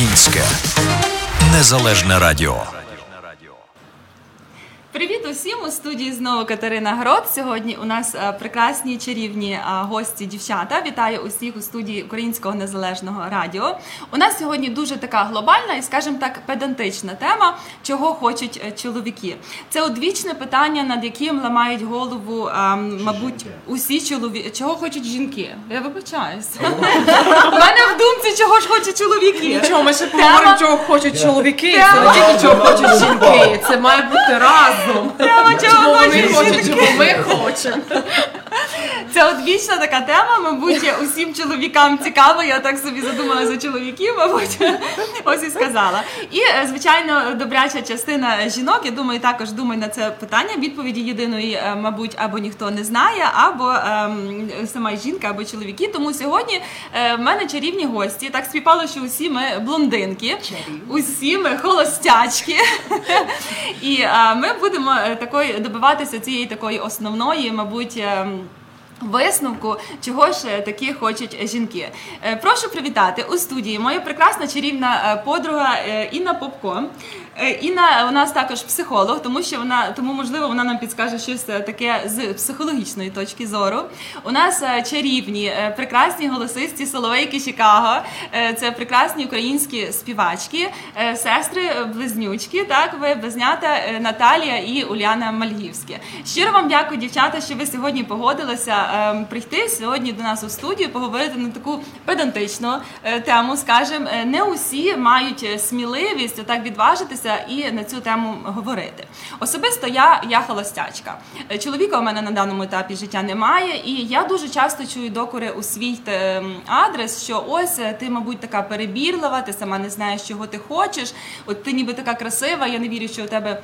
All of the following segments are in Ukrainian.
Українське незалежне радіо. Привіт усім у студії знову Катерина Грот. Сьогодні у нас е, прекрасні чарівні е, гості дівчата. Вітаю усіх у студії Українського незалежного радіо. У нас сьогодні дуже така глобальна і, скажімо так, педантична тема, чого хочуть е, чоловіки. Це одвічне питання, над яким ламають голову, е, мабуть, усі чоловіки. Чого хочуть жінки? Я вибачаюсь. У мене в думці, чого ж хочуть чоловіки. Нічого, ми ще поговоримо, чого хочуть чоловіки. Це не тільки чого хочуть жінки. Це має бути разом. Чого вони хочуть, чого ми хочемо. Це одвічна така тема, мабуть, усім чоловікам цікаво. Я так собі задумала за чоловіків, мабуть, ось і сказала. І е, звичайно, добряча частина жінок, я думаю, також думає на це питання. Відповіді єдиної, е, мабуть, або ніхто не знає, або ем, сама жінка, або чоловіки. Тому сьогодні е, в мене чарівні гості. Так співпало, що усі ми блондинки, усі ми холостячки. І е, ми будемо такої добиватися цієї такої основної, мабуть. ем, Висновку, чого ж е, такі хочуть жінки. Е, Прошу привітати у студії моя прекрасна чарівна е, подруга Інна Попко. Е, Інна у нас також психолог, тому що вона тому можливо вона нам підскаже щось е, таке з психологічної точки зору. У нас е, чарівні, е, прекрасні голосисті Соловейки Чикаго. Е, Це прекрасні українські співачки, е, сестри е, близнючки. Так, ви близнята е, Наталія і Уляна Мальгівські. Щиро вам дякую, дівчата, що ви сьогодні погодилися е, прийти сьогодні до нас у студію, поговорити на таку педантичну е, тему. Скажем, е, не усі мають е, сміливість отак відважитися і на цю тему говорити. Особисто я, я холостячка. Е, Чоловіка у мене на даному етапі життя немає, і я дуже часто чую докори у свій е, адрес, що ось е, ти, мабуть, така перебірлива, ти сама не знаєш, чого ти хочеш. От ти ніби така красива, я не вірю, що у тебе.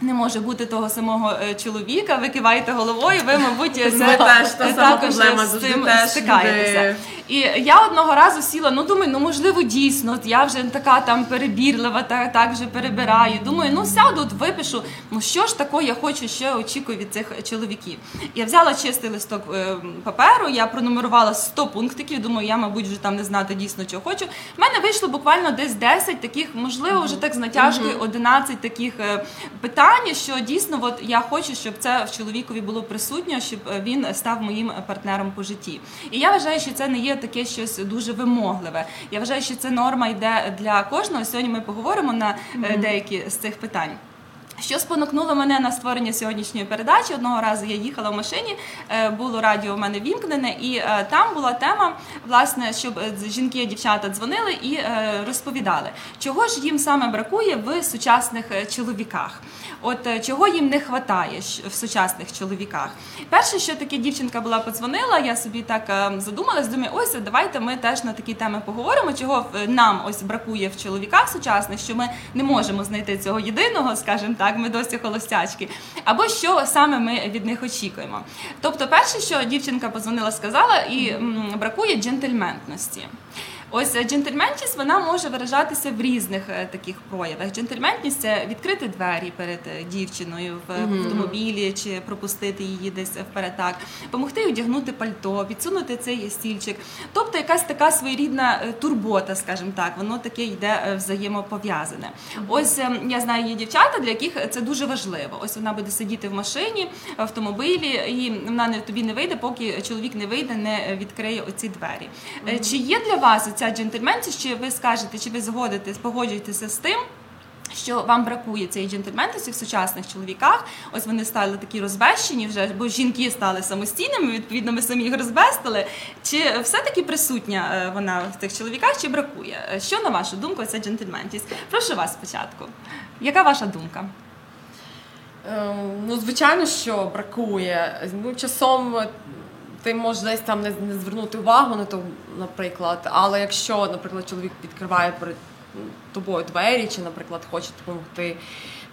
Не може бути того самого е, чоловіка, ви киваєте головою, ви, мабуть, Ми це, теж та е, сама також проблема, з цим теж стикаєтеся. І я одного разу сіла, ну думаю, ну можливо, дійсно, я вже така там перебірлива, та так вже перебираю. Думаю, ну сяду, от випишу. Ну що ж такого я хочу, що я очікую від цих чоловіків. Я взяла чистий листок е, паперу, я пронумерувала 100 пунктиків. Думаю, я, мабуть, вже там не знати дійсно, чого хочу. В мене вийшло буквально десь 10 таких, можливо, вже так з натяжкою 11 таких е, питань, що дійсно, от я хочу, щоб це в чоловікові було присутньо, щоб е, він став моїм партнером по житті. І я вважаю, що це не є таке щось дуже вимогливе. Я вважаю, що це норма йде для кожного. Сьогодні ми поговоримо на е, деякі з цих питань. Що спонукнуло мене на створення сьогоднішньої передачі? Одного разу я їхала в машині, е, було радіо в мене вімкнене, і е, там була тема, власне, щоб е, жінки і дівчата дзвонили і розповідали, чого ж їм саме бракує в сучасних чоловіках. От чого їм не вистачає в сучасних чоловіках. Перше, що таке дівчинка була подзвонила, я собі так задумалась, думаю, ось давайте ми теж на такі теми поговоримо, чого нам ось бракує в чоловіках сучасних, що ми не можемо знайти цього єдиного, скажімо так, ми досі холостячки, або що саме ми від них очікуємо. Тобто, перше, що дівчинка позвонила, сказала, і бракує джентльменності. Ось е, джентльменність вона може виражатися в різних е, таких проявах. Джентльменність це відкрити двері перед е, дівчиною в, автомобілі чи пропустити її десь вперед так, допомогти одягнути пальто, підсунути цей стільчик. Тобто якась така своєрідна турбота, скажімо так, воно таке йде взаємопов'язане. Ось я знаю є дівчата, для яких це дуже важливо. Ось вона буде сидіти в машині, в автомобілі, і вона не тобі не вийде, поки чоловік не вийде, не відкриє оці двері. Чи є для вас ця джентльменність, чи ви скажете, чи ви згодитесь, погоджуєтеся з тим? Що вам бракує цієї джентльменності в сучасних чоловіках? Ось вони стали такі розбещені вже, бо жінки стали самостійними. Відповідно, ми самі їх розбестили. Чи все-таки присутня е, вона в цих чоловіках, чи бракує? Е, Що на вашу думку ця джентльменність? Прошу вас спочатку. Яка ваша думка? Ем, Ну, звичайно, що бракує. Ну, часом ти можеш десь там не, не звернути увагу на то, наприклад. Але якщо, наприклад, чоловік відкриває перед тобою двері, чи, наприклад, хоче допомогти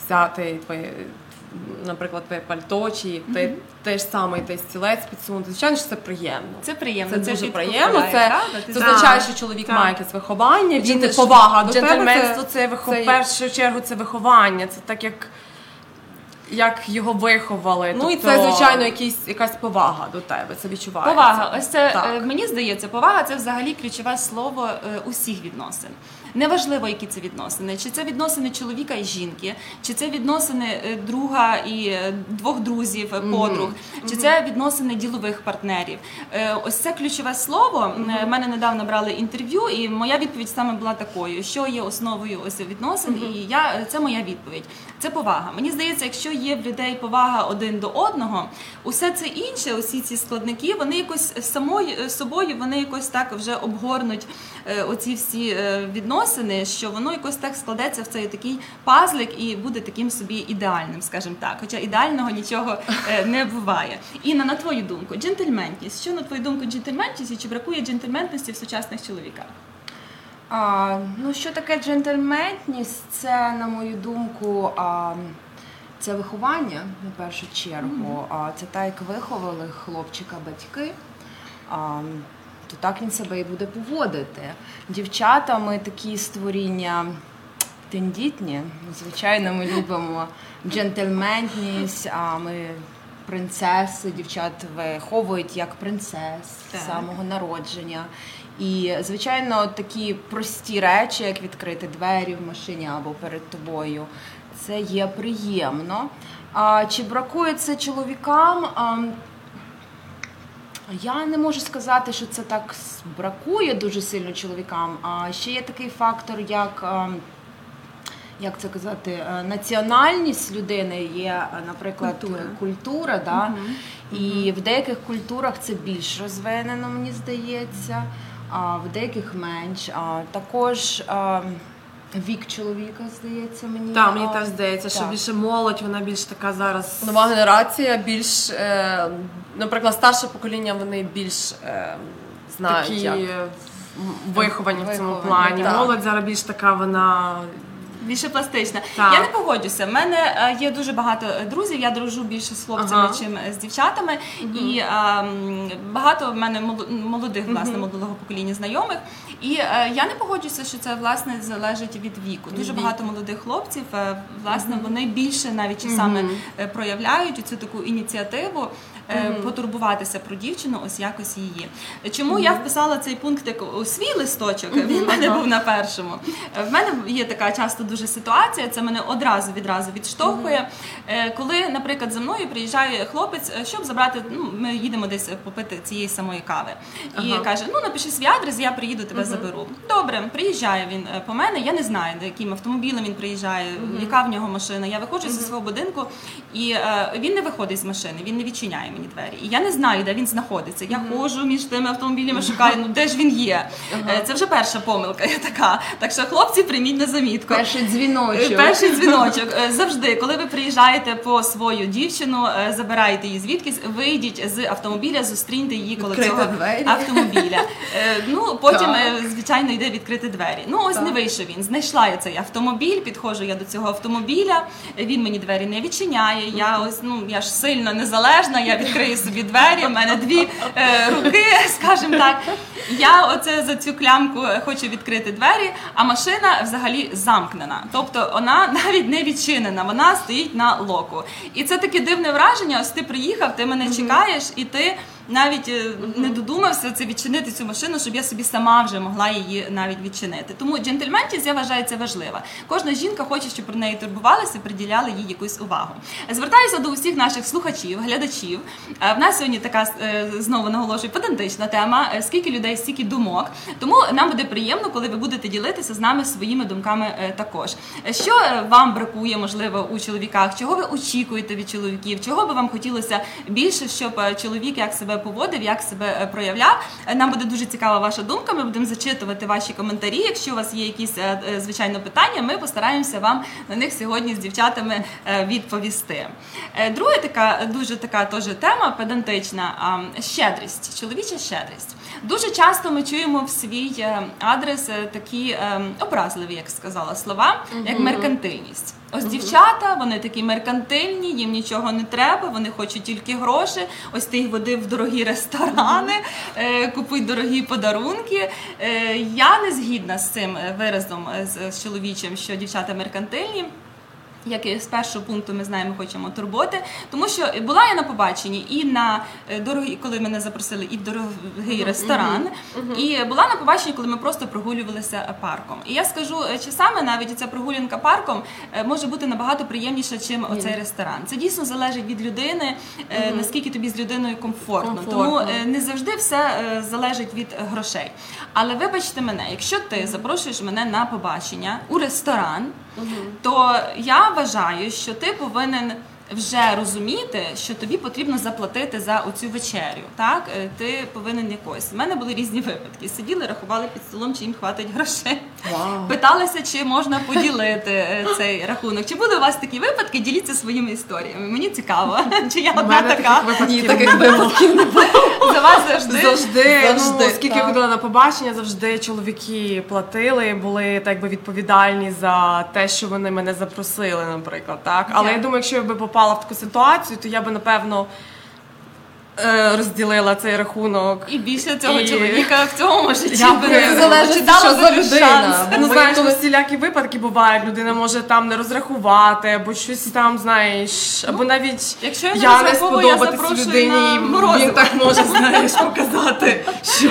взяти твоє. Наприклад, твоє пальто, чи те, те ж саме той стілець підсунути. Звичайно, що це приємно. Це приємно. Це, дуже приємно. Це, правда? Це означає, що чоловік Так. має якесь виховання, він повага до тебе. джентльменство це, вихов... це- в першу чергу це виховання. Це так як як його виховали. Ну і Тобто- це, звичайно, якісь, якась повага до тебе. Це відчувається. Повага, ось це Так. е, мені здається, повага це взагалі ключове слово е, усіх відносин. Неважливо, які це відносини, чи це відносини чоловіка і жінки, чи це відносини е, друга і е, двох друзів, е, подруг, чи це відносини ділових партнерів. Ось це ключове слово. Е, Мене недавно брали інтерв'ю, і моя відповідь саме була такою: що є основою ось відносин, і я це моя відповідь. Це повага. Мені здається, якщо є в людей повага один до одного, усе це інше, усі ці складники, вони якось самою собою, вони якось так вже обгорнуть оці всі е, відносини, що воно якось так складеться в цей такий пазлик і буде таким собі ідеальним, скажімо так. Хоча ідеального нічого е, не буває. Інна, на твою думку, джентльменність. Що на твою думку джентльменність і чи бракує джентльменності в сучасних чоловіках? А, ну, що таке джентльменність? Це, на мою думку, а, це виховання на першу чергу. А, це так, як виховали хлопчика батьки. А, то так він себе і буде поводити. Дівчата, ми такі створіння тендітні. Звичайно, ми любимо джентльменність, а ми принцеси, дівчат виховують як принцес Так. самого народження. І, звичайно, такі прості речі, як відкрити двері в машині або перед тобою, це є приємно. А чи бракує це чоловікам? А, я не можу сказати, що це так бракує дуже сильно чоловікам. А ще є такий фактор, як. Як це казати, е, національність людини є, е, наприклад, Культура. культура, да? і в деяких культурах це більш розвинено, мені здається, а в деяких менш. А також а, вік чоловіка, здається, мені. Так, мені теж здається, що так. більше молодь, вона більш така зараз. Нова генерація більш, е, наприклад, старше покоління, вони більш е, знають. Такі як. виховані в цьому Виховані, плані. так. Молодь зараз більш така, вона Більше пластична. Так. Я не погоджуся. В мене е, є дуже багато друзів. Я дружу більше з хлопцями, Ага. чим з дівчатами. І ем, багато в мене моло- молодих, власне, молодого покоління знайомих. І е, я не погоджуся, що це власне залежить від віку. Дуже багато молодих хлопців, е, власне, вони більше навіть часами е, проявляють цю таку ініціативу. Е, Потурбуватися про дівчину, ось якось її. Чому я вписала цей пункт як у свій листочок? Він в мене був на першому. Е, В мене є така часто дуже ситуація, це мене одразу відразу відштовхує. Е, Коли, наприклад, за мною приїжджає хлопець, щоб забрати, ну ми їдемо десь попити цієї самої кави. І каже: Ну напиши свій адрес, я приїду, тебе заберу. Добре, приїжджає він по мене. Я не знаю, яким автомобілем він приїжджає, яка в нього машина. Я виходжу зі свого будинку, і е, він не виходить з машини, він не відчиняє мені двері. І я не знаю, де він знаходиться. Я ходжу між тими автомобілями, шукаю, ну де ж він є. Е, Це вже перша помилка. Я така. Так що хлопці, прийміть на замітку. Перший дзвіночок. Е, Перший дзвіночок. Е, Завжди, коли ви приїжджаєте по свою дівчину, забираєте її звідкись, вийдіть з автомобіля, зустріньте її коло Відкрити цього двері. автомобіля. Ну потім, Так. звичайно, йде відкрити двері. Ну ось не вийшов він. Знайшла я цей автомобіль, підходжу я до цього автомобіля. Він мені двері не відчиняє. Я ось ну я ж сильно незалежна. Я відкрию собі двері. в мене дві е, руки, скажімо так. Я оце за цю клямку хочу відкрити двері, а машина взагалі замкнена. Тобто вона навіть не відчинена, вона стоїть на локу. І це таке дивне враження. Ось ти приїхав, ти мене чекаєш, і ти навіть е, не додумався це відчинити цю машину, щоб я собі сама вже могла її навіть відчинити. Тому джентльменність, я вважаю, це важливо. Кожна жінка хоче, щоб про неї турбувалися, приділяли їй якусь увагу. Звертаюся до усіх наших слухачів, глядачів. Е, В нас сьогодні така е, знову наголошую педантична тема. Скільки людей, стільки думок. Тому нам буде приємно, коли ви будете ділитися з нами своїми думками також. Що вам бракує, можливо, у чоловіках? Чого ви очікуєте від чоловіків? Чого би вам хотілося більше, щоб чоловік як себе поводив, як себе е, проявляв? Е, Нам буде дуже цікава ваша думка. Ми будемо зачитувати ваші коментарі. Якщо у вас є якісь е, звичайно питання, ми постараємося вам на них сьогодні з дівчатами відповісти. Друга така дуже така теж тема педантична щедрість, чоловіча щедрість. Дуже часто ми чуємо в свій адрес такі образливі, як сказала слова, як меркантильність. Ось дівчата, вони такі меркантильні, їм нічого не треба, вони хочуть тільки гроші. Ось ти їх водив в дорогі ресторани, е, купуй дорогі подарунки. Е, Я не згідна з цим е, виразом е, з, з чоловічим, що дівчата меркантильні. Як і з першого пункту ми знаємо, хочемо турботи, тому що була я на побаченні і на е, дорогий, коли мене запросили, і в дорогий ресторан, і була на побаченні, коли ми просто прогулювалися парком. І я скажу, е, часами навіть ця прогулянка парком е, може бути набагато приємніша, чим оцей ресторан. Це дійсно залежить від людини, е, наскільки тобі з людиною комфортно. Комфортно. Тому е, не завжди все е, залежить від е, грошей. Але вибачте мене, якщо ти запрошуєш мене на побачення у ресторан, то я вважаю, що ти повинен. Вже розуміти, що тобі потрібно заплатити за оцю вечерю. Так, Е, ти повинен якось. У мене були різні випадки. Сиділи, рахували під столом, чи їм хватить грошей. Питалися, чи можна поділити е, цей рахунок. Чи були у вас такі випадки? Діліться своїми історіями. Мені цікаво, чи я одна така таких випадків Ні, таких випадків не було. за вас завжди. Завжди, Завжди, ну, скільки ходила на побачення, завжди чоловіки платили, були так би відповідальні за те, що вони мене запросили, наприклад. Так? Але Я- я думаю, якщо я би попала в таку ситуацію, то я би напевно е, розділила цей рахунок. І більше цього І- чоловіка в цьому житті Я би не залежить, дала що за шанс? людина. Ну, знаєш, коли- всілякі випадки бувають, людина може там не розрахувати, або щось там, знаєш, або навіть якщо я не я не сподобатись людині, на він так може, знаєш, показати, що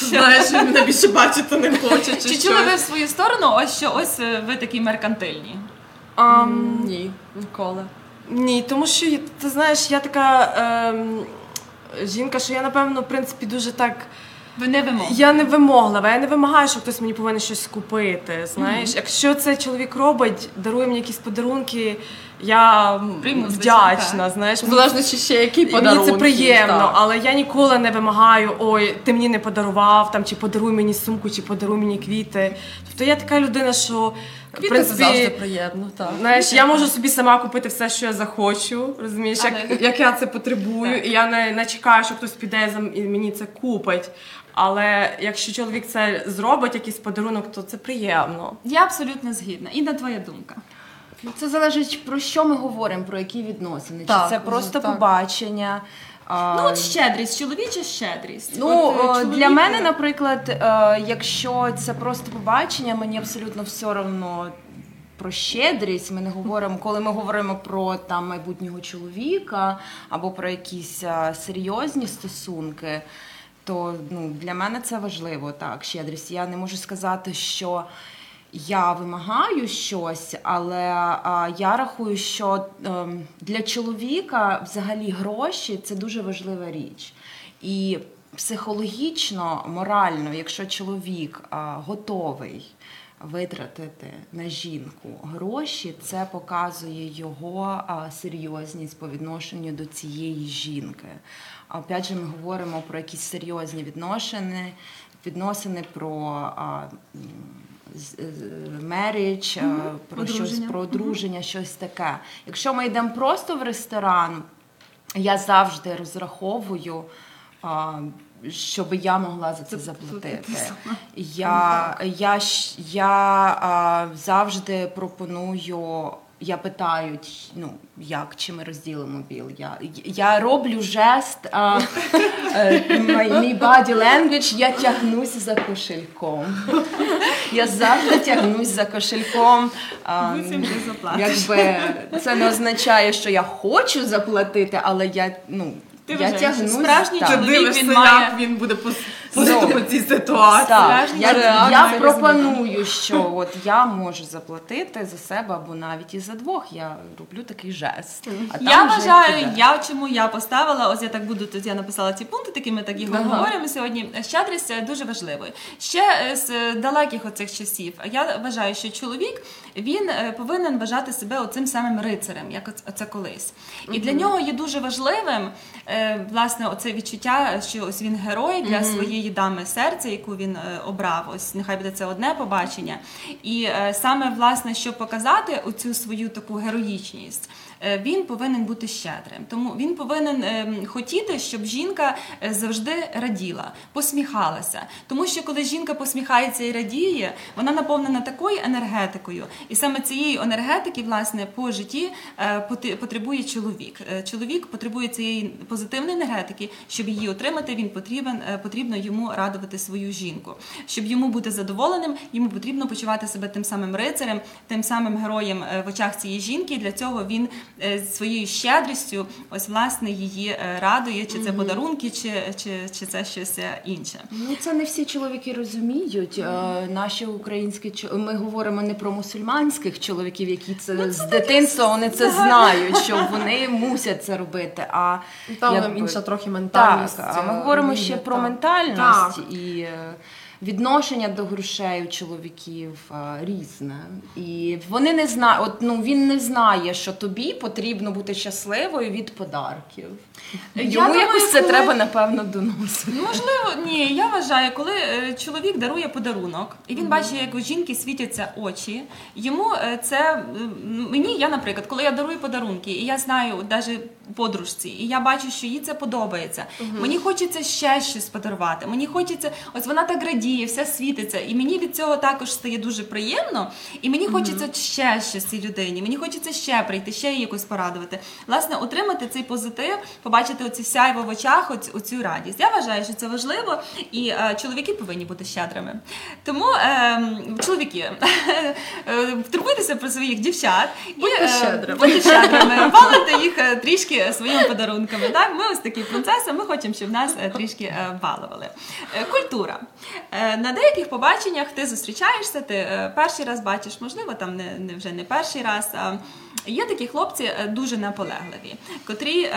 знаєш, він мене більше бачити не хоче. Чи, Чи чули ви в свою сторону, ось що ось е, ви такі меркантильні? Ні, ніколи. Ні, тому що ти знаєш, я така ем, жінка, що я напевно, в принципі, дуже так. Ви не вимогли. Я не вимоглива, я не вимагаю, що хтось мені повинен щось купити. Знаєш, якщо це чоловік робить, дарує мені якісь подарунки, я м, Прийму, вдячна. звичайно, Знаєш, В залежності ще який Мені це приємно, але я ніколи не вимагаю, ой, ти мені не подарував, там, чи подаруй мені сумку, чи подаруй мені квіти. Тобто я така людина, що Квіти це принципі, завжди приємно, так. Знаєш, я можу собі сама купити все, що я захочу, розумієш, як, як я це потребую, Так. і я не, не чекаю, що хтось піде і мені це купить. Але якщо чоловік це зробить, якийсь подарунок, то це приємно. Я абсолютно згідна. Інна, твоя думка. Це залежить про що ми говоримо, про які відносини. Так, Чи це просто так. побачення? Ну, от щедрість, чоловіча щедрість. Ну, От, е, чоловік, для мене, е, наприклад, е, якщо це просто побачення, мені абсолютно все одно про щедрість. Ми не говоримо, коли ми говоримо про там майбутнього чоловіка або про якісь е, серйозні стосунки. То ну, для мене це важливо, так, щедрість. Я не можу сказати, що я вимагаю щось, але я рахую, що ем, для чоловіка взагалі гроші це дуже важлива річ. І психологічно, морально, якщо чоловік готовий витратити на жінку гроші, це показує його серйозність по відношенню до цієї жінки. А опять же, ми говоримо про якісь серйозні відносини, відносини про. А, mm-hmm. про одруження. щось про Одруження. одруження, щось таке. Якщо ми йдемо просто в ресторан, я завжди розраховую, а, щоб я могла за це заплатити. Я, я, я а, завжди пропоную. Я питаю, ну як чи ми розділимо біл. Я, я роблю жест, а, е, мій мій body language, я тягнусь за кошельком. Я завжди тягнусь за кошельком. А. Якби це не означає, що я хочу заплатити, але я ну Ти я вважаєш, тягнусь. справжній так. Чоловік, він має- він буде по цій ситуації. Так, я, я пропоную, що от я можу заплатити за себе або навіть і за двох. Я роблю такий жест. А Я вважаю, я чому я поставила, ось я так буду тут. Я написала ці пункти, такі ми так їх обговорюємо сьогодні. Щедрість е, дуже важливою. Ще е, з далеких оцих часів я вважаю, що чоловік він е, повинен вважати себе оцим самим рицарем, як оце колись. І для нього є дуже важливим е, власне оце відчуття, що ось він герой для своєї дами серця, яку він е, обрав. Ось нехай буде це одне побачення. І е, саме власне, щоб показати оцю свою таку героїчність. Е, він повинен бути щедрим. Тому він повинен е, хотіти, щоб жінка е, завжди раділа, посміхалася. Тому що коли жінка посміхається і радіє, вона наповнена такою енергетикою, і саме цієї енергетики, власне, по житті е, потребує чоловік. Чоловік потребує цієї позитивної енергетики, щоб її отримати. Він потрібен потрібно йому радувати свою жінку. Щоб йому бути задоволеним, йому потрібно почувати себе тим самим рицарем, тим самим героєм в очах цієї жінки. Для цього він своєю щедрістю, ось власне її е, радує, чи це подарунки, чи, чи, чи це щось е, інше. Ну, це не всі чоловіки розуміють. Е, Наші українські ми говоримо не про мусульманських чоловіків, які це з дитинства вони це знають, що вони мусять це робити. А Там інша трохи ментальність. Так, а ми е, говоримо ще про так. ментальність і е, відношення до грошей у чоловіків е, різне. І вони не знають, от ну він не знає, що тобі потрібно бути щасливою від подарків. Я Йому думаю, якось це коли- треба напевно доносити. Можливо, ні. Я вважаю, коли е, чоловік дарує подарунок, і він бачить, як у жінки світяться очі. Йому е, це мені, я, наприклад, коли я дарую подарунки, і я знаю навіть подружці, і я бачу, що їй це подобається. Мені хочеться ще щось подарувати. Мені хочеться, ось вона так радіє, все світиться, і мені від цього також стає дуже приємно. І мені хочеться ще щось цій людині. Мені хочеться ще прийти, ще її якось порадувати. Власне, отримати цей позитив, побачити оці сяйво в очах, оць- оцю радість. Я вважаю, що це важливо, і е, чоловіки повинні бути щедрими. Тому е, чоловіки, турбуйтеся про своїх дівчат і Будьте е, щедрими. будьте щедрими, балуйте їх е, трішки своїми подарунками. Так, ми ось такі принцеси. Ми хочемо, щоб нас е, трішки балували. Культура на деяких побаченнях ти зустрічаєшся, ти е, перший раз бачиш, можливо, там не, не вже не перший раз. Є такі хлопці е, дуже наполегливі, котрі.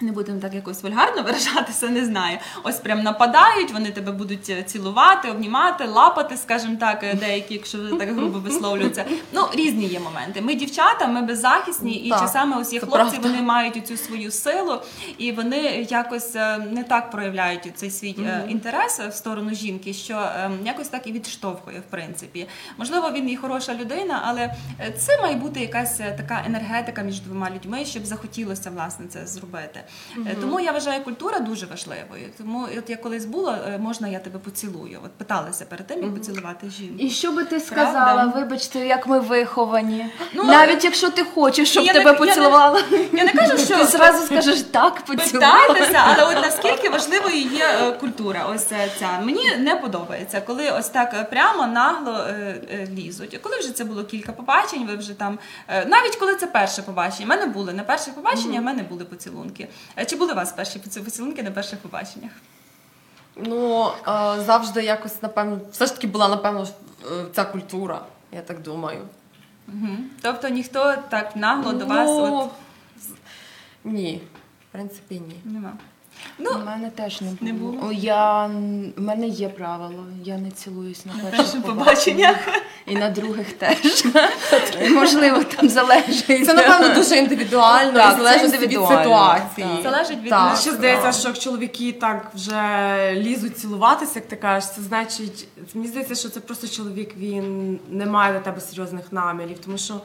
Ем, не будемо так якось вульгарно виражатися, не знаю. Ось прям нападають, вони тебе будуть е, цілувати, обнімати, лапати, скажімо так, е, деякі, якщо вже так грубо висловлюються. Ну, різні є моменти. Ми дівчата, ми беззахисні, і Так, часами ось є хлопці, правда. вони мають цю свою силу, і вони якось е, не так проявляють цей свій е, інтерес в сторону жінки, що е, якось так і відштовхує, в принципі. Можливо, він і хороша людина, але це має бути якась така енергетика між двома людьми, щоб захотілося власне це зробити. Е, Тому я вважаю культура дуже важливою. Тому от я колись була, е, можна я тебе поцілую? От питалася перед тим, як поцілувати жінку. І що би ти Правда? сказала, вибачте, як ми виховані. Ну, Навіть якщо ти хочеш, щоб я не- тебе я не- поцілувала, Я не кажу, що ти зразу скажеш так, поцілувала. Питайтеся, але от наскільки важливою є е, культура, ось ця мені не подобається, коли ось так прямо нагло лізуть. Коли вже це було кілька побачень, ви вже там навіть коли це перше побачення, в мене були на перших побаченнях, в мене були поцілунки. Е, Чи були у вас перші поцілунки на перших побаченнях? Ну, е, завжди якось, напевно, все ж таки була, напевно, е, ця культура, я так думаю. Угу. Тобто ніхто так нагло до вас Ну, от Ні, в принципі, ні. нема. Ну, у мене теж не було. Не було? О, Я, у мене є правило, я не цілуюсь на, На перших побаченнях. І на других теж. Можливо, там залежить. Це, напевно, дуже індивідуально Так, залежить це від ситуації. так. Залежить від Так. Ще здається, що як чоловіки так вже лізуть цілуватися, як ти кажеш, це значить, мені здається, що це просто чоловік, він не має до тебе серйозних намірів, тому що.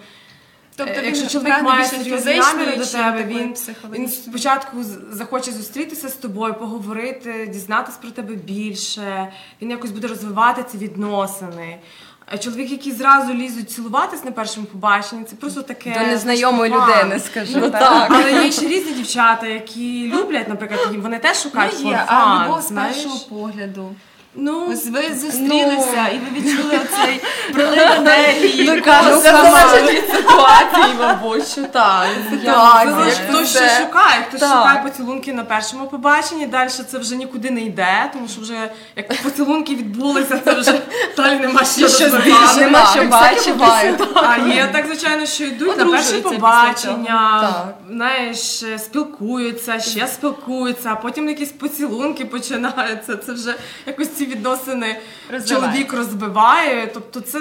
Тобто Е, він якщо чоловік має серйозні наміри до тебе, він, він спочатку з- захоче зустрітися з тобою, поговорити, дізнатися про тебе більше, він якось буде розвивати ці відносини. А чоловік, які зразу лізуть цілуватись на першому побаченні, це просто таке. До незнайомої людини, скажи. Ну, так. так. Але є ще різні дівчата, які люблять, наприклад, їм вони теж шукають Ну, є, а любов з першого погляду. Ну, Ось ви зустрілися і ви відчули оцей прилив Ну, енергії. Це залежить від ситуації, мабуть, що так. від Ситуації. Хтось ще шукає, хтось шукає поцілунки на першому побаченні, далі це вже нікуди не йде, тому що вже як поцілунки відбулися, це вже далі нема що Нема що бачити. А є так, звичайно, що йдуть на перше побачення, знаєш, спілкуються, ще спілкуються, а потім якісь поцілунки починаються. Це вже якось ці відносини Розвивають. чоловік розбиває. Тобто це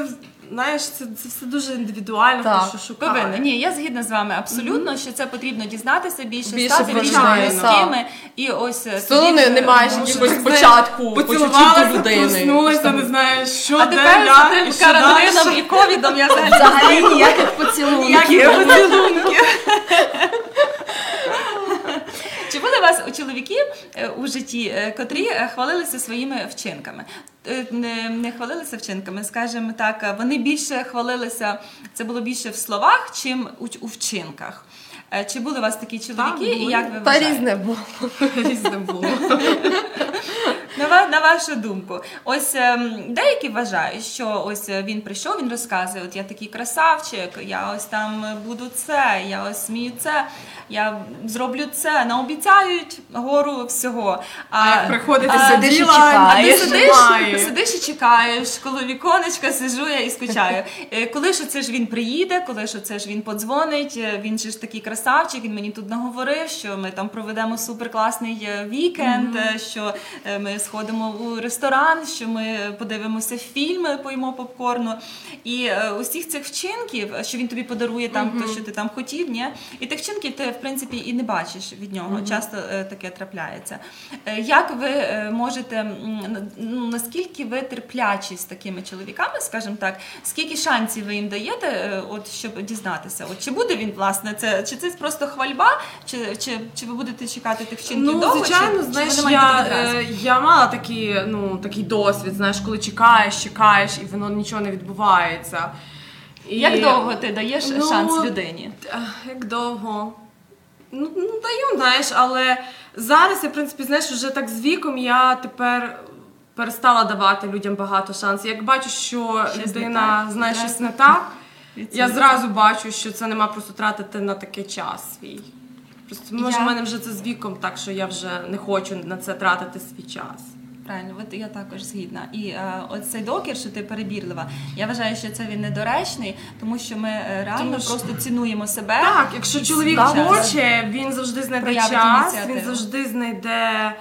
знаєш, це, це все дуже індивідуально, Так. що шукає. Ні, я згідна з вами абсолютно, що це потрібно дізнатися більше, Більше стати більш звичайно. близькими. І ось е, тоді не, не маєш може якогось спочатку почуттів до людини. проснулася, не знаю, що А де тепер я, за тим карантином і ковідом я взагалі ніяких поцілунків. Вас у чоловіків е, у житті, е, котрі е, хвалилися своїми вчинками? Не, хвалилися вчинками, скажімо так, вони більше хвалилися, це було більше в словах, чим у, вчинках. Чи були у вас такі чоловіки, і як ви Та вважаєте? різне було. Різне було. На, на вашу думку, ось ем, деякі вважають, що ось е, він прийшов, він розказує, от я такий красавчик, я ось там буду це, я ось смію це, я зроблю це, наобіцяють гору всього. А як приходить а, сидиш і діла, а ти сидиш, сидиш і чекаєш, коли віконечка сижу я і скучаю. Е, Коли ж це ж він приїде, коли ж це ж він подзвонить, е, він же ж такий красавчик, він мені тут наговорив, що ми там проведемо суперкласний вікенд, е, що ми сходимо у ресторан, що ми подивимося фільми, поїмо попкорну. І е, усіх цих вчинків, що він тобі подарує там, то, що ти там хотів, ні? і тих вчинків ти в принципі і не бачиш від нього. Часто е, таке трапляється. Е, Як ви можете, ну наскільки ви терплячі з такими чоловіками, скажімо так, скільки шансів ви їм даєте, от щоб дізнатися? От чи буде він власне це, чи це просто хвальба, чи, чи, чи ви будете чекати тих вчинків Ну, довго? звичайно, чи, знаєш, чи я, я мала такі, ну, такий досвід, знаєш, коли чекаєш, чекаєш, і воно нічого не відбувається. І... Як довго ти даєш Ну, шанс людині? Як довго? Ну, ну, даю, знаєш, але зараз я, в принципі, знаєш, вже так з віком я тепер перестала давати людям багато шансів. Як бачу, що Щось людина так, знає щось не так, я зразу бачу, що це нема просто тратити на такий час свій. Просто може Я- в мене вже це з віком, так що я вже не хочу на це тратити свій час. Правильно, от я також згідна. І е, от цей докір, що ти перебірлива, я вважаю, що це він недоречний, тому що ми е, реально Тому що- просто цінуємо себе. Так, якщо чоловік хоче, він завжди знайде час, ініціативу. він завжди знайде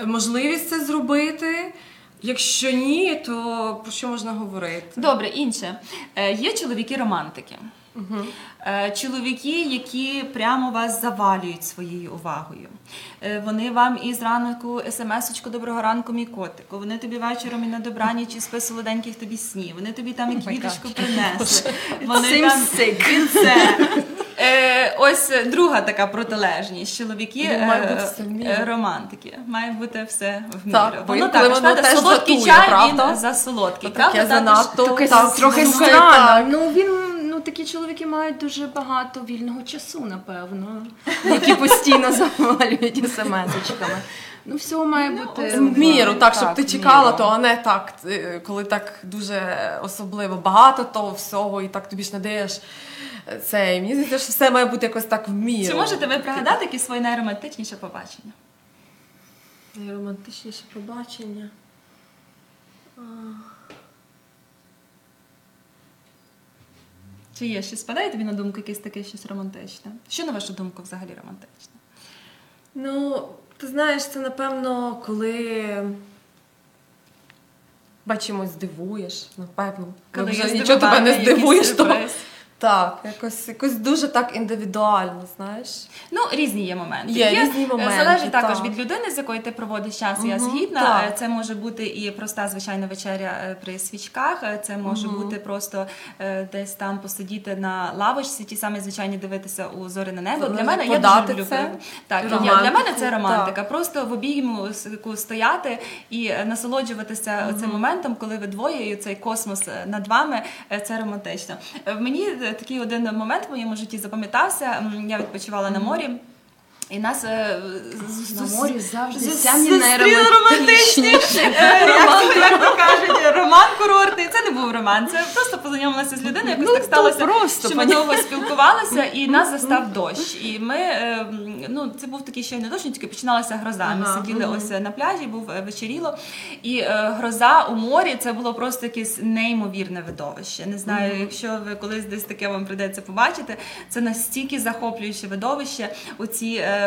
е, можливість це зробити. Якщо ні, то про що можна говорити? Добре, інше. Е, Є чоловіки-романтики. Е, Чоловіки, які прямо вас завалюють своєю увагою. Е, Вони вам і зранку смс-очку доброго ранку, мій котику. Вони тобі вечором і на добраніч і спи солоденьких тобі снів. Вони тобі там і квіточку принесли. Вони там. Е, Ось друга така протилежність. Чоловіки Ну, е, е, романтики. Має бути все в міру. Воно так, теж солодкий чай він за солодкий. Так, трохи странно. Ну він ну такі чоловіки мають дуже багато вільного часу, напевно, які постійно завалюють смс-очками. Ну, всього має бути В міру, так, щоб ти чекала, міру. то а не так, е, коли так дуже особливо багато того всього, і так тобі ж не даєш е, це. І мені здається, що все має бути якось так в міру. Чи можете ви пригадати якісь свої найромантичніше побачення? Найромантичніше побачення. Чи є щось спадає тобі на думку якесь таке щось романтичне? Що на вашу думку взагалі романтичне? Ну, ти знаєш, це напевно, коли бачимось, здивуєш, напевно. Коли вже нічого тебе не здивуєш, то. Так, якось, якось дуже так індивідуально, знаєш. Ну, різні є моменти. Є різні е, моменти, Залежить також від людини, з якою ти проводиш час. Я згідна. так. Е, Це може бути і проста звичайна вечеря е, при свічках. Це може бути просто десь там посидіти на лавочці, ті самі звичайні дивитися у зоряне небо. Залежить, Для мене я дуже люблю. це. Так, я, для мене це романтика. Просто в обійму стояти і насолоджуватися цим моментом, коли ви двоє і цей космос над вами. Це романтично. Мені такий один момент в моєму житті запам'ятався. Я відпочивала на морі. І нас е, На морі завжди самі найромантичніші. Е, як, як то кажуть, роман курортний. Це не був роман, це просто познайомилася з людиною. Якось Ну, так сталося, що ми довго спілкувалися, і нас застав дощ. І ми е, ну це був такий ще не дощ, тільки починалася гроза. Ми сиділи ось на пляжі, був вечеріло, і гроза у морі це було просто якесь неймовірне видовище. Не знаю, якщо ви колись десь таке вам прийдеться побачити. Це настільки захоплююче видовище. Оці е, вс-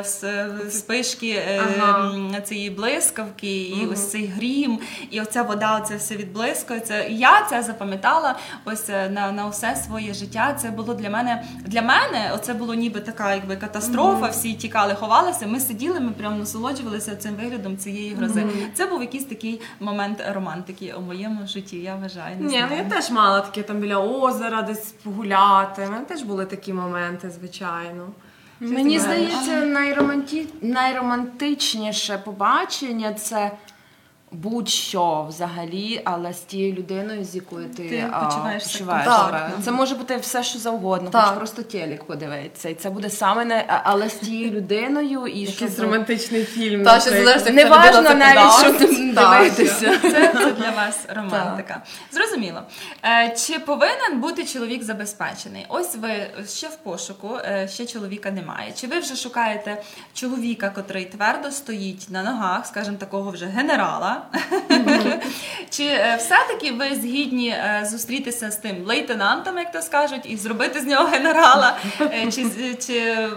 спишки е, Ага. цієї блискавки, і ось цей грім, і оця вода, оце все відблискується. Я це запам'ятала. ось е, на, на усе своє життя. Це було для мене для мене. Оце було ніби така, якби катастрофа. Всі тікали, ховалися. Ми сиділи, ми прямо насолоджувалися цим виглядом цієї грози. Це був якийсь такий момент романтики у моєму житті. Я вважаю. Не Ні, ну я теж мала таке там біля озера, десь погуляти. У мене теж були такі моменти, звичайно. Мені здається, найроманті... найромантичніше побачення це будь-що взагалі, але з тією людиною, з якою ти, Ти так. себе. Це може бути все, що завгодно, Так. хоч просто телек подивитися. І це буде саме не але з тією людиною і Якийсь романтичний фільм. Та, що залежить, Не важно навіть, що там дивитися. Це, це для вас романтика. Зрозуміло. Е, чи повинен бути чоловік забезпечений? Ось ви ще в пошуку, е, ще чоловіка немає. Чи ви вже шукаєте чоловіка, котрий твердо стоїть на ногах, скажімо, такого вже генерала? Чи е, все-таки ви згідні е, зустрітися з тим лейтенантом, як то скажуть, і зробити з нього генерала? Е, Чи, чи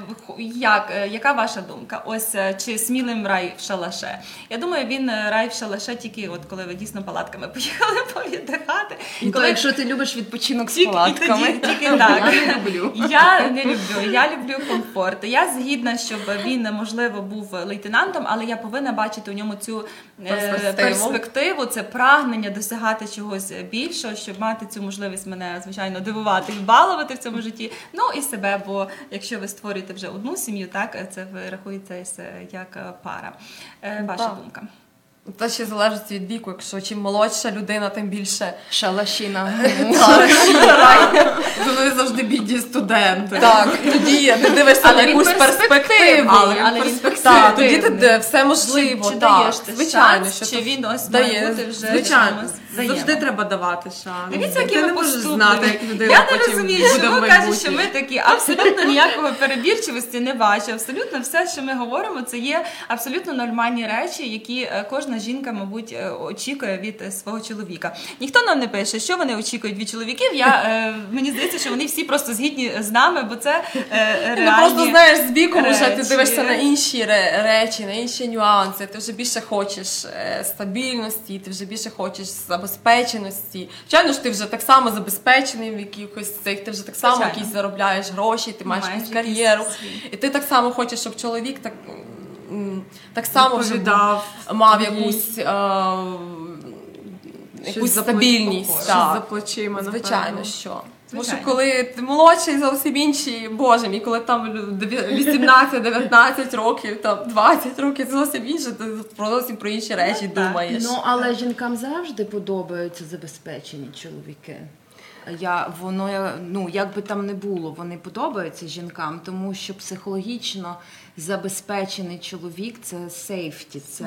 як, яка ваша думка? Ось чи смілим рай в шалаше? Я думаю, він рай в шалаше тільки от коли ви дійсно палатками поїхали повіддихати. І то, якщо ти любиш відпочинок з палатками. і тоді- тільки так. Я не люблю. Я не люблю. Я люблю комфорт. Я згідна, щоб він можливо був лейтенантом, але я повинна бачити у ньому цю Перспективу. перспективу, це прагнення досягати чогось більшого, щоб мати цю можливість мене звичайно дивувати і балувати в цьому житті. Ну і себе. Бо якщо ви створюєте вже одну сім'ю, так це рахується як пара. Е, Ваша думка? Це ще залежить від віку. Якщо чим молодша людина, тим більше Шалашіна. Вони завжди бідні студенти. Так, тоді не дивишся на якусь перспективу. Але, тоді ти все можливо. Чи даєш ти звичайно, чи він ось дає, має бути вже Звичайно, завжди треба давати шанс. Дивіться, які ти не можеш знати, як людина Я не розумію, чому кажуть, що ми такі абсолютно ніякого перебірчивості не бачу. Абсолютно все, що ми говоримо, це є абсолютно нормальні речі, які е, кожна жінка, мабуть, е, очікує від е, свого чоловіка. Ніхто нам не пише, що вони очікують від чоловіків. Я е, мені здається, що вони всі просто згідні з нами, бо це е, Ну, просто знаєш, з віком вже ти дивишся на інші речі, на інші нюанси. Ти вже більше хочеш стабільності, ти вже більше хочеш забезпеченості. Звичайно ж, ти вже так само забезпечений в якихось цих, ти вже так само якісь заробляєш гроші, ти маєш Маєш якусь кар'єру. І ти так само хочеш, щоб чоловік так, так само вже мав якусь. е, Якусь за стабільність, так. щось за плечима, Звичайно, що. Тому що коли ти молодший, зовсім інші, боже мій, коли там 18-19 років, там 20 років, зовсім інше, ти про зовсім про інші речі так. думаєш. Ну, але жінкам завжди подобаються забезпечені чоловіки. Я, воно, ну, як би там не було, вони подобаються жінкам, тому що психологічно забезпечений чоловік це сейфті, це,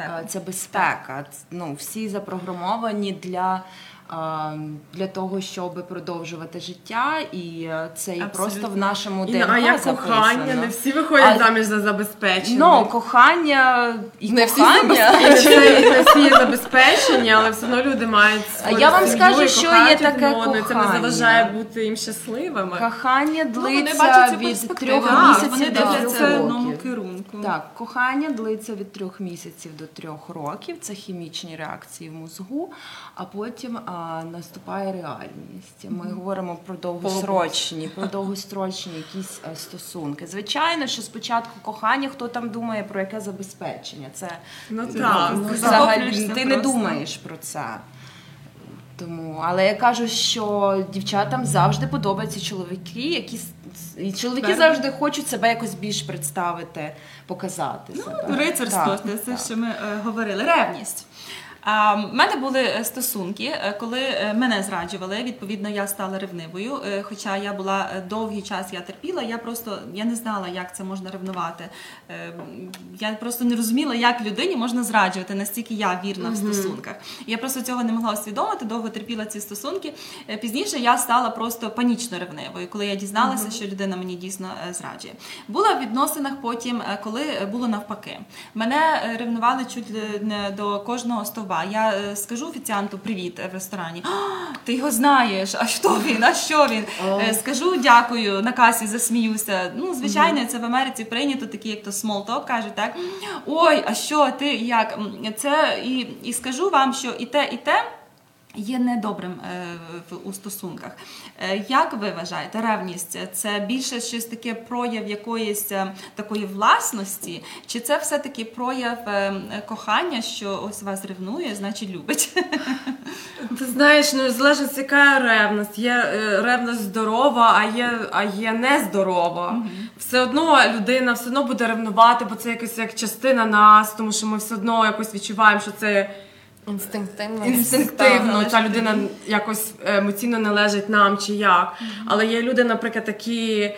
е, це безпека. Ну, всі запрограмовані для, для того, щоб продовжувати життя, і це і просто в нашому ДНК а як кохання, не всі виходять А- заміж за забезпечення. Ну, кохання і Не всі кохання. І не всі- і не всі є забезпечені, але все одно люди мають свою я вам скажу, що є таке і Це не заважає бути їм щасливими. Кохання Ну, вони длиться від трьох місяців вони до трьох років. керунку. Так, кохання длиться від трьох місяців до трьох років. Це хімічні реакції в мозгу, а потім а, наступає реальність. Ми говоримо про довгосрочні, про довгосрочні якісь стосунки. Звичайно, що спочатку кохання, хто там думає про яке забезпечення? Це Ну так, ну, ти взагалі ти не думаєш про це. Тому, але я кажу, що дівчатам завжди подобаються чоловіки, які і чоловіки Так. завжди хочуть себе якось більш представити, показати себе. Ну, Рицарство, Так, це все, так. що ми е, говорили. Ревність. В мене були е, стосунки, е, коли е, мене зраджували. Відповідно, я стала ревнивою. Хоча я була довгий час, я терпіла. Я просто я не знала, як це можна ревнувати. Я просто не розуміла, як людині можна зраджувати, настільки я вірна в стосунках. Я просто цього не могла усвідомити, довго терпіла ці стосунки. Пізніше я стала просто панічно ревнивою, коли я дізналася, що людина мені дійсно зраджує. Була в відносинах потім, коли було навпаки. Мене ревнували чуть не до кожного стовба. Я е, скажу офіціанту привіт е, в ресторані. Ти його знаєш, а що він? А що він? Е, Скажу дякую на касі, засміюся. Ну, звичайно, це в Америці прийнято, такі як то small talk кажуть, так ой, а що ти як? Це і, і скажу вам, що і те, і те. Є недобрим е, у стосунках. Е, Як ви вважаєте, ревність це більше щось таке прояв якоїсь е, такої власності, чи це все-таки прояв кохання, що ось вас ревнує, значить любить? Ти знаєш, ну залежно яка ревність. Є ревність здорова, а є, а є нездорова. Все одно людина все одно буде ревнувати, бо це якась як частина нас, тому що ми все одно якось відчуваємо, що це Інстинктивно. інстинктивно. Ця людина якось емоційно належить нам чи як. Але є люди, наприклад, які.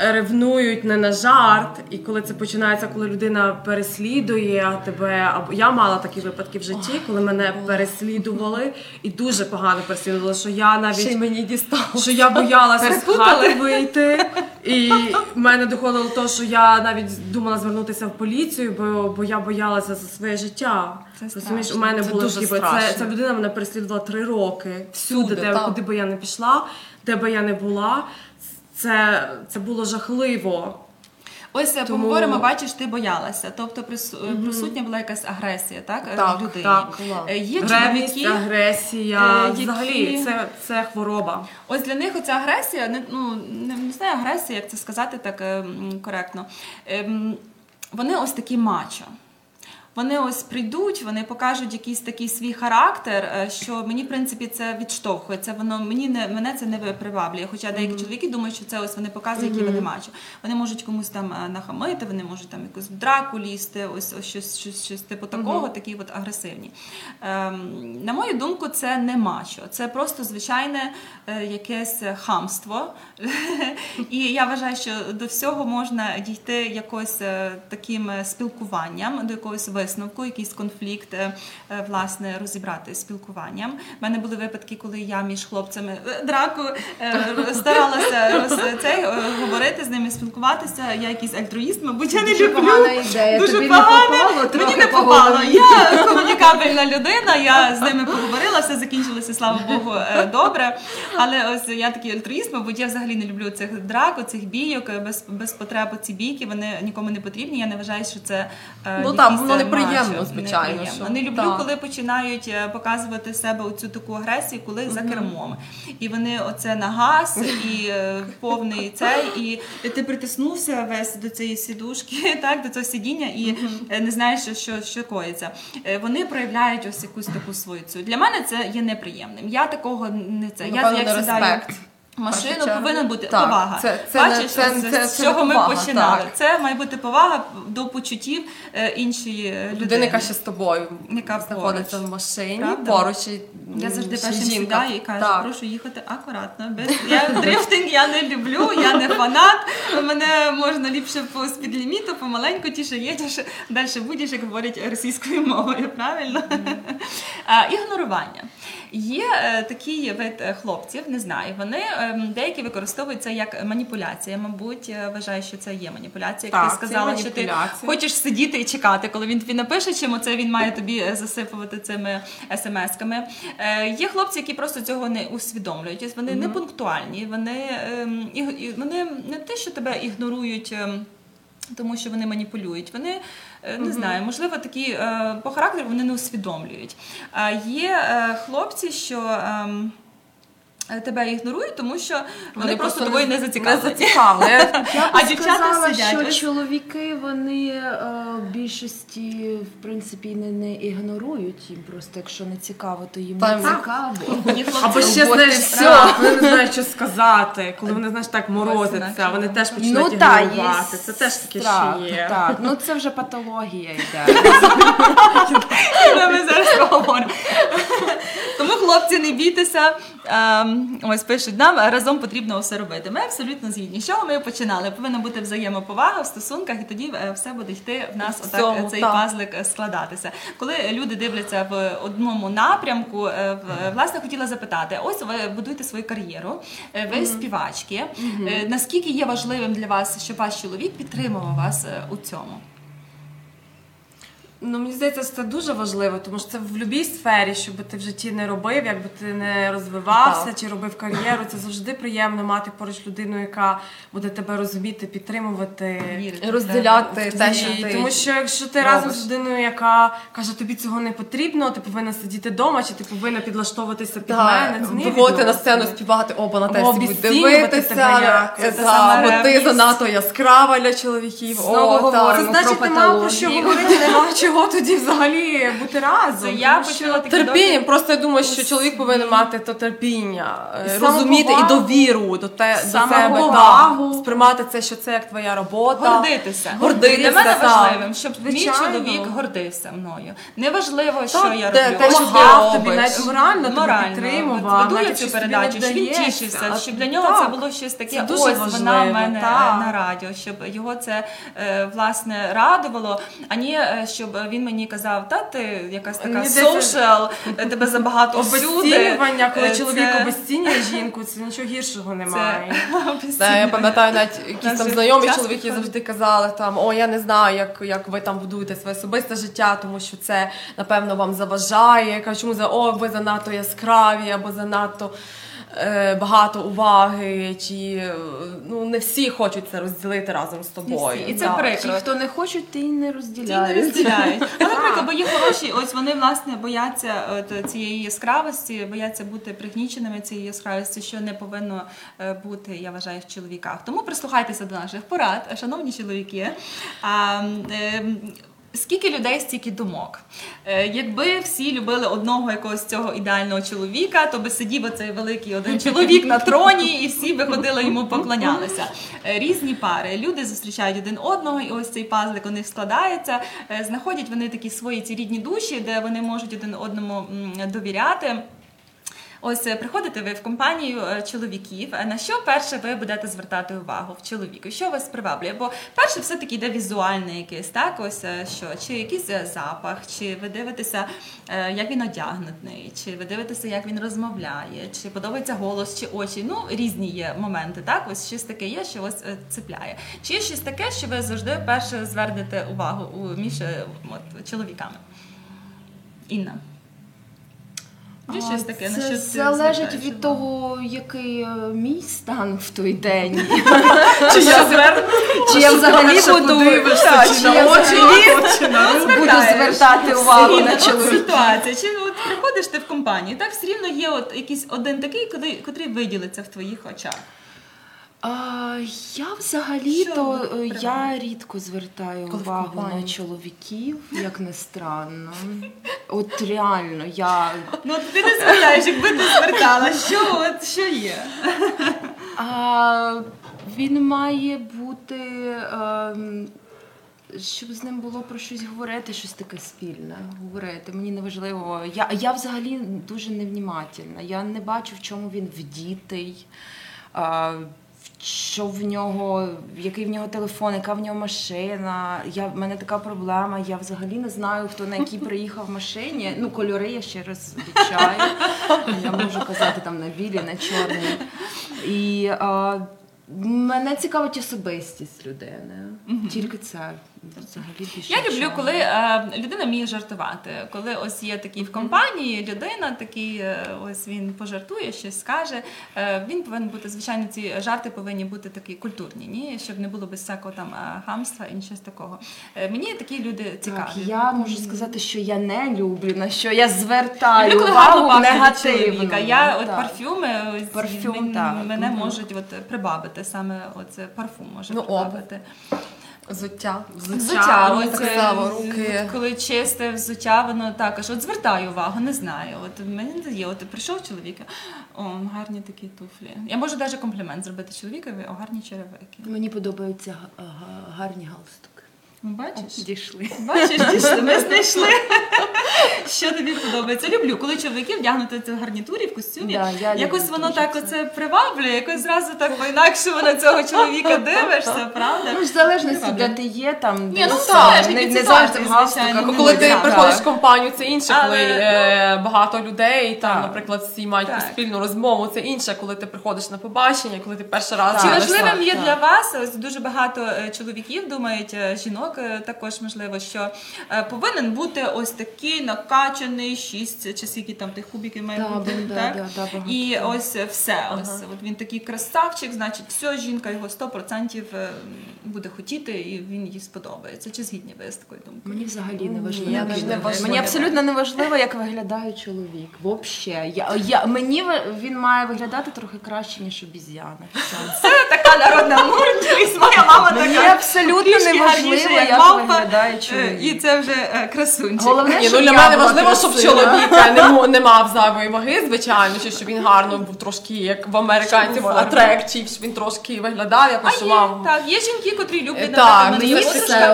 Ревнують не на жарт, і коли це починається, коли людина переслідує тебе, або я мала такі випадки в житті, коли мене переслідували і дуже погано переслідували, що я навіть Ще й мені дістало. що я боялася з хати вийти, і в мене доходило до того, що я навіть думала звернутися в поліцію, бо, бо я боялася за своє життя. Це Розумієш, у мене Це було дуже такі, це, ця людина мене переслідувала три роки. Всюди, Всюди, де, так. куди би я не пішла, де би я не була. Це, це було жахливо. Ось е, Тому- поговоримо, бачиш, ти боялася. Тобто прису- присутня була якась агресія, так? е, Так, людині. так. Е, Є чоловіки, агресія. е, які- Взагалі, це, це хвороба. Ось для них оця агресія, не, ну, не, не знаю агресія, як це сказати так е, коректно. Ем, вони ось такі мачо. Вони ось прийдуть, вони покажуть якийсь такий свій характер, е, що мені, в принципі, це відштовхує. Це воно мені не мене це не приваблює. Хоча деякі чоловіки думають, що це ось вони показують, які вони мачо. Вони можуть комусь там е, нахамити, вони можуть там якусь в драку лізти, ось, ось щось, щось, щось типу такого, такі от агресивні. Ем, на мою думку, це не мачо, це просто звичайне е, якесь хамство. І я вважаю, що до всього можна дійти якось е, таким спілкуванням, до якогось висновку, якийсь конфлікт, е, е, власне, розібрати спілкуванням. У мене були випадки, коли я між хлопцями е, драку старалася роз, цей, говорити з ними, спілкуватися. Я якийсь альтруїст, мабуть, я не Дуже люблю. погана ідея. Дуже Тобі погано. не попало Мені не попало. Я комунікабельна людина, я з ними поговорила, все закінчилося, слава Богу, добре. Але ось я такий альтруїст, мабуть, я взагалі не люблю цих драк, цих бійок, без, без потреби ці бійки, вони нікому не потрібні. Я не вважаю, що це Ну воно неприємно, звичайно, неприємно. Не люблю, так. коли починають е, показувати себе оцю таку агресію, коли за кермом. І вони оце на газ і е, повний цей, і ти притиснувся весь до цієї сідушки, так, до цього сидіння, і е, не знаєш, що, що коїться. Вони проявляють ось якусь таку свою цю. Для мене це є неприємним. Я такого не це. Напевно, я як сідаю Машину повинна бути Так, повага. це- це Бачиш, це- це- з це чого не ми повага, починали. так. Це має бути повага до почуттів е, іншої людини. Людина, яка ще з тобою Яка знаходиться поруч. в машині, Правда? поруч. і, Я завжди першим сідаю і кажу, Так. прошу їхати акуратно. Без я дрифтинг я не люблю, я не фанат. Мене можна ліпше по спідліміту, помаленьку тіше їдеш, далі будеш, як говорять російською мовою. Правильно? А, ігнорування. Є е, такий вид е, хлопців, не знаю. Вони деякі використовують це як маніпуляція. Мабуть, е, вважаю, що це є маніпуляція. Як Так, ти сказала, що ти хочеш сидіти і чекати, коли він тобі напише, чим це він має тобі е, засипувати цими смс-ками. Е, є хлопці, які просто цього не усвідомлюють. Вони не пунктуальні, вони, ем, і, вони не те, що тебе ігнорують. ем, тому що вони маніпулюють. Вони е, не знаю, можливо, такі е, по характеру вони не усвідомлюють. А є е, хлопці, що. Е, Тебе ігнорують, тому що вони, просто тобою не зацікавлені. Не зацікавлені. Я А б дівчата сказала, сидять, що чоловіки вони е, в більшості в принципі не, не ігнорують їм. Просто якщо не цікаво, то їм Та не цікаво. Або ще знаєш, все. коли не знають, що сказати, коли вони знаєш так морозяться, Ось вони теж Ну починають та ігнорувати. Це теж таке ще є. Так, ну це вже патологія йде. ми зараз поговоримо. Тому, хлопці, не бійтеся. Ем, Ось пишуть нам, разом потрібно все робити. Ми абсолютно згідні. З чого ми починали? Повинна бути взаємоповага в стосунках, і тоді е, все буде йти в нас отак Всьому, е, цей так. пазлик складатися. Коли люди дивляться в одному напрямку, е, власне хотіла запитати: ось ви будуєте свою кар'єру, ви співачки. Е, Наскільки є важливим для вас, щоб ваш чоловік підтримував вас у цьому? Ну, мені здається, це дуже важливо, тому що це в будь-якій сфері, що би ти в житті не робив, якби ти не розвивався Так. чи робив кар'єру. Це завжди приємно мати поруч людину, яка буде тебе розуміти, підтримувати. Вірити Розділяти те, що ти тому що якщо ти робиш. разом з людиною, яка каже, тобі цього не потрібно, ти повинна сидіти вдома, чи ти повинна підлаштовуватися під мене. Це виходити на сцену, співати, оба на Або те всі будуть дивитися, тебе, це та, бо ти занадто яскрава для чоловіків. Знову О, та. говоримо Це значить, про нема про що говорити, нема чого тоді взагалі бути разом. Я почула такі Терпіння, досвід. просто я думаю, що чоловік повинен мати то терпіння, е, І розуміти і довіру до, те, до себе, сприймати це, що це як твоя робота. Гордитися. Гордитися, Для мене важливим, щоб мій чоловік гордився мною. Неважливо, що я роблю. те, що я тобі навіть морально, морально. підтримував, Веду я цю передачу, щоб він тішився, щоб для нього це було щось таке. Ось вона в мене на радіо, щоб його це е, власне радувало, а не е, щоб він мені казав, та ти якась така е, тебе забагато всюди. Обесцінювання, коли Е, чоловік це- обесцінює жінку, це нічого гіршого немає. Да, я пам'ятаю, навіть якісь там знайомі чоловіки завжди казали там: о, я не знаю, як, як ви там будуєте своє особисте життя, тому що це напевно вам заважає. Я кажу, чому за о, ви занадто яскраві або занадто. Е, Багато уваги, чи е, ну не всі хочуть це розділити разом з тобою. І це Так. прикро. Ті, хто не хочуть, ті й не Ті не розділяють. розділяють. А наприклад, бо є хороші, ось вони власне бояться от цієї яскравості, бояться бути пригніченими цієї яскравості, що не повинно е, бути, я вважаю, в чоловіках. Тому прислухайтеся до наших порад, шановні чоловіки. А, Скільки людей, стільки думок. Е, якби всі любили одного якогось цього ідеального чоловіка, то би сидів оцей великий один чоловік на троні, і всі би ходили йому поклонялися. Е, різні пари. Люди зустрічають один одного, і ось цей пазлик у них складається. Е, знаходять вони такі свої ці рідні душі, де вони можуть один одному довіряти. Ось е, приходите ви в компанію е, чоловіків. е, На що перше ви будете звертати увагу в чоловіку? Що вас приваблює? Бо перше все таки йде візуальне якесь, так ось що, чи якийсь запах, чи ви дивитеся, як він одягнутий, чи ви дивитеся, як він розмовляє, чи подобається голос, чи очі. Ну різні є моменти. Так, ось щось таке є, що вас цепляє. Чи є щось таке, що ви завжди перше звернете увагу у між от, чоловіками? Інна. Є щось таке, на що Це залежить від того, який е, мій стан в той день. Чи я зверну? Чи я взагалі буду звертати увагу на чоловіка. ситуація. Чи от приходиш ти в компанію, так все рівно є от якийсь один такий, котрий виділиться в твоїх очах. А, я взагалі-то е, я рідко звертаю Коли увагу на чоловіків, як не странно. От реально, я Ну от ти не звертаєш, якби ти звертала. Що от що є? А, він має бути. ем, щоб з ним було про щось говорити, щось таке спільне. Говорити. Мені не важливо. Я, я взагалі дуже невнімательна. Я не бачу, в чому він вдітий. А, що в нього, який в нього телефон, яка в нього машина. Я, в мене така проблема. Я взагалі не знаю, хто на якій приїхав в машині. Ну, кольори я ще раз відчаю. Я можу казати там на білі, на чорні. І а, мене цікавить особистість людини. Тільки це взагалі більше. Я люблю, коли е, людина вміє жартувати. Коли ось є такий в компанії людина, такий е, ось він пожартує, щось скаже. Е, він повинен бути, звичайно, ці жарти повинні бути такі культурні, ні? щоб не було без всякого там е, хамства і щось такого. Е, мені такі люди цікаві. Так, я можу сказати, що я не люблю, на що я звертаю Люблю, коли увагу негативно. Я от Так. парфюми ось, Парфюм, мен- так. мене можуть от прибавити саме оце парфум може Ну, прибавити. Взуття. Взуття, так е, само, руки. от коли чисте взуття, воно також от звертаю увагу, не знаю. От мені мене є, от прийшов чоловік, о, гарні такі туфлі. Я можу навіть комплімент зробити чоловікові, о, гарні черевики. Мені подобаються га- га- гарні галстуки. Ну, Бачиш? Дійшли. Бачиш, дійшли, ми знайшли. Що тобі подобається? Люблю, коли чоловіки вдягнуті в гарнітурі, в костюмі. Да, я люблю якось воно так це. оце приваблює, якось зразу так по-інакшому на цього чоловіка дивишся, правда? Ну, в залежності, де ти є, там Ні, ну, е, не, не завжди в галстуках. Ну, коли ти так. приходиш в компанію, це інше, Але, коли е, багато людей, там, Так. наприклад, всі мають Так. спільну розмову. Це інше, коли ти приходиш на побачення, коли ти перший раз Чи важливим є для вас ось дуже багато е, чоловіків думають, е, жінок також можливо, що е, повинен бути ось такий накачаний шість чи скільки там тих кубіків має Да, бути. да, так? да, да. І ось все. Ось от він такий красавчик, значить, все, жінка його 100% е, буде хотіти, і він їй сподобається. Чи згідні ви з такою думкою? Мені взагалі не важливо. Ні, як не важливо. Мені абсолютно не важливо, як виглядає чоловік. Вообще. Я, я, мені він має виглядати трохи краще, ніж обіз'яна. Це така народна мудрість. Моя мама Мені така. абсолютно не важливо, як як мавпа, виглядає е, чоловік. І це вже е, красунчик. Головне, Ні, ну для мене важливо, щоб чоловік не, мо- не мав зайвої ваги, звичайно, чи щоб він гарно був трошки, як в американців, атрекчів, щоб він трошки виглядав, якось мав. так, є жінки, котрі люблять Так, мені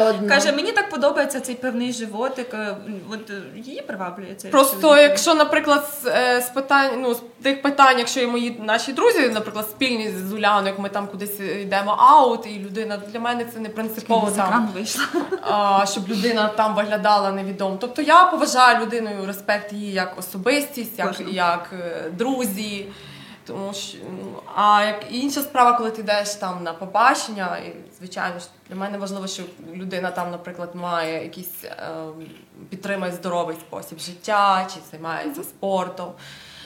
одно. Каже, мені так подобається цей певний животик. е, От е, її приваблює цей Просто чоловік. якщо, наприклад, з, е, з питань, ну з тих питань, якщо є мої наші друзі, наприклад, спільні з Уляною, як ми там кудись йдемо аут, і людина для мене це не принципово там. Екрану вийшла. а, щоб людина там виглядала невідомо. Тобто я поважаю людиною респект її як особистість, як, як е, друзі. Тому що ну, а як інша справа, коли ти йдеш там на побачення, і звичайно ж для мене важливо, що людина там, наприклад, має якийсь е, підтримує здоровий спосіб життя, чи займається спортом.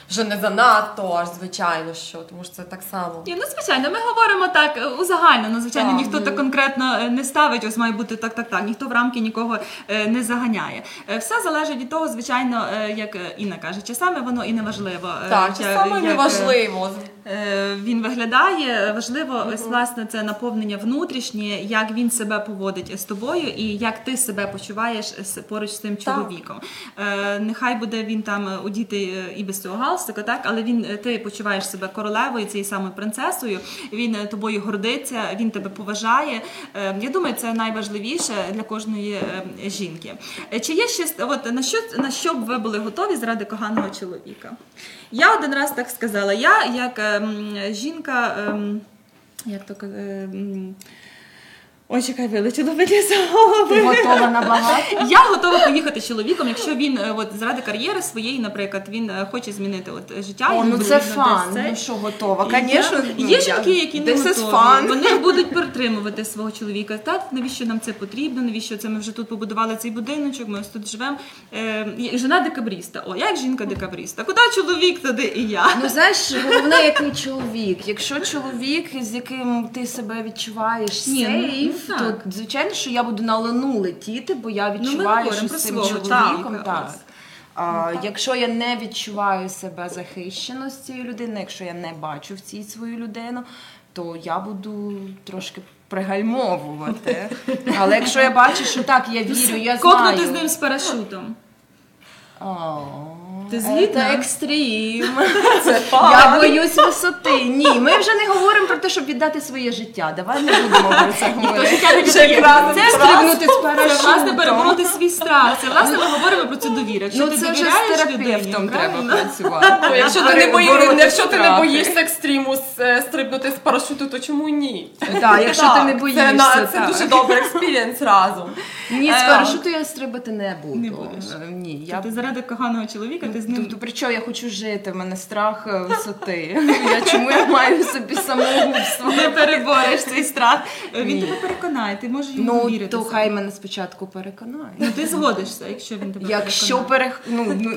Вже не занадто, аж звичайно, що тому що це так само. Ні, ну звичайно, ми говоримо так е, узагальнено. Звичайно, Так. ніхто так конкретно е, не ставить, ось має бути так, так, так. Ніхто в рамки нікого е, не заганяє. Все залежить від того, звичайно, як Інна каже, часами воно і не важливо. Так, часами я- саме як, е, неважливо. Е, він виглядає. Важливо, ось власне це наповнення внутрішнє, як він себе поводить з тобою, і як ти себе почуваєш поруч з тим чоловіком. Е, Нехай буде він там одітий е, і без цього галстука, так але він ти почуваєш себе королевою, цією самою принцесою. Він тобою гордиться, він тебе поважає. Я думаю, це найважливіше для кожної жінки. Чи є щось, от на що на що б ви були готові заради коханого чоловіка? Я один раз так сказала. Я як ем, жінка, ем, як то ем, Ой, чекай, вилетіло мені з голови. Ти готова на багато? Я готова поїхати з чоловіком, якщо він е, от заради кар'єри своєї, наприклад, він е, хоче змінити от життя. О, ну це фан. десь. Ну що, готова? І Звісно. я- є жінки, які не готові. fun. Вони будуть підтримувати свого чоловіка. Так, навіщо нам це потрібно? Навіщо це ми вже тут побудували цей будиночок? Ми ось тут живемо. Е, жена декабріста. О, як жінка декабріста. Куди чоловік, туди і я. Ну знаєш, головне, який чоловік. Якщо чоловік, з яким ти себе відчуваєш Ні, ну, сейф, ну, то звичайно, що я буду на лану летіти, бо я відчуваю, говоримо що з цим свого чоловіком так. ось. А, якщо я не відчуваю себе захищено з цією людиною, якщо я не бачу в цій свою людину, то я буду трошки пригальмовувати. Але якщо я бачу, що так, я вірю, я знаю. Кокнути з ним з парашутом. Ти згідна? Це екстрім. Це Я боюсь висоти. Ні, ми вже не говоримо про те, щоб віддати своє життя. Давай не будемо про це говорити. Це стрибнути з Це власне парашутом. перебороти свій страх. Це власне ми говоримо про цю довіру. Якщо Ну ти це вже з терапевтом треба працювати. Ну, якщо ти не бої, якщо ти не боїшся екстриму е, стрибнути з парашуту, то чому ні? Так, якщо ти не боїшся, Це, дуже добрий experience разом. Ні, з Е, парашуту я стрибати не буду. Не будеш. Е, Ні, Я... я Ти заради коханого чоловіка, ти з ним Тобто, при чому я хочу жити? В мене страх е, висоти. Я чому я маю собі самогубство? не перебореш цей страх. Він тебе переконає, ти можеш йому Ну вірити. то хай мене спочатку переконає. Ну ти згодишся, якщо він тебе Якщо переконає. перех... ну, ну,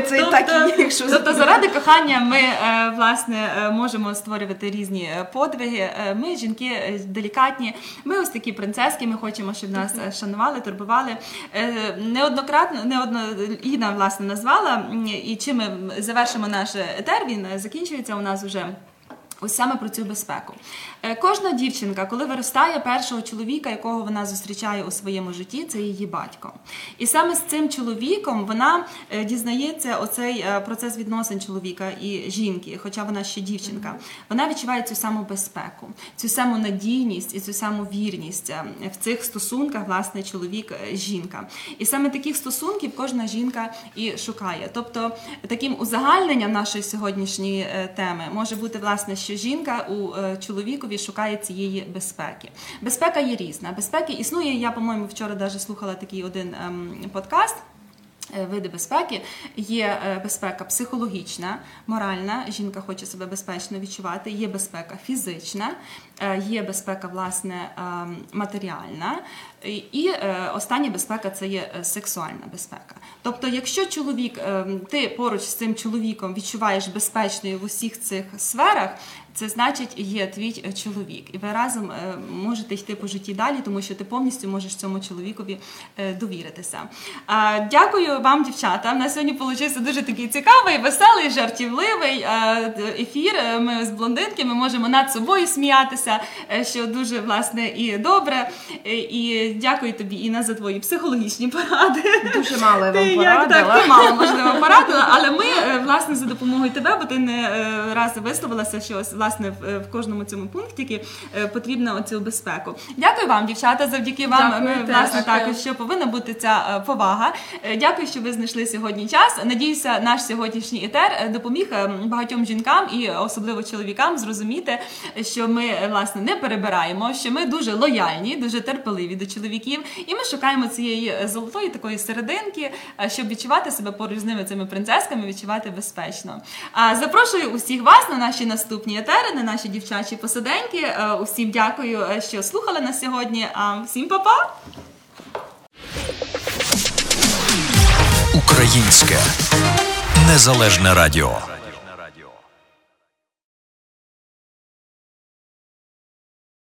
це і Тобто- так і якщо Тобто заради кохання ми е, власне е, можемо створювати різні е, подвиги. Е, Ми жінки е, делікатні. Ми ось такі принцески. Ми хочемо, щоб нас е, шанували, турбували. Е, Неоднократно, неодно Інна власне назвала. І чим ми завершимо наш етер, він закінчується у нас вже. Ось саме про цю безпеку. Е, Кожна дівчинка, коли виростає першого чоловіка, якого вона зустрічає у своєму житті, це її батько. І саме з цим чоловіком вона е, дізнається оцей е, процес відносин чоловіка і жінки, хоча вона ще дівчинка. Вона відчуває цю саму безпеку, цю саму надійність і цю саму вірність в цих стосунках, власне, чоловік-жінка. І саме таких стосунків кожна жінка і шукає. Тобто таким узагальненням нашої сьогоднішньої теми може бути власне, що жінка у е, чоловікові шукає цієї безпеки. Безпека є різна. Безпеки існує. Я, по-моєму, вчора навіть слухала такий один ем, подкаст. Е, види безпеки є е, безпека психологічна, моральна. Жінка хоче себе безпечно відчувати. Є безпека фізична, е, є безпека власне матеріальна, і остання безпека це є сексуальна безпека. Тобто, якщо чоловік, ти поруч з цим чоловіком відчуваєш безпечною в усіх цих сферах, це значить є твій е, чоловік, і ви разом е, можете йти по житті далі, тому що ти повністю можеш цьому чоловікові е, довіритися. Дякую вам, дівчата. На сьогодні вийшов дуже такий цікавий, веселий, жартівливий ефір. Ми з блондинки ми можемо над собою сміятися, що дуже власне і добре. І дякую тобі, Інна, за твої психологічні поради. Дуже мало я вам порадила. Так, ти мало можливо порадила, але ми власне за допомогою тебе, бо ти не раз висловилася, що власне в, в кожному цьому пункті е, потрібна оцю безпеку. Дякую вам, дівчата. Завдяки вам Дякую, власне дякую. також що повинна бути ця е, повага. Е, дякую, що ви знайшли сьогодні час. Надіюся, наш сьогоднішній етер допоміг багатьом жінкам і особливо чоловікам зрозуміти, що ми власне не перебираємо, що ми дуже лояльні, дуже терпеливі до чоловіків, і ми шукаємо цієї золотої такої серединки, щоб відчувати себе поруч з ними цими принцесками, відчувати безпечно. А запрошую усіх вас на наші наступні етери етери, на наші дівчачі посиденьки. Е, усім дякую, е, що слухали нас сьогодні. А всім па-па! Українське незалежне радіо.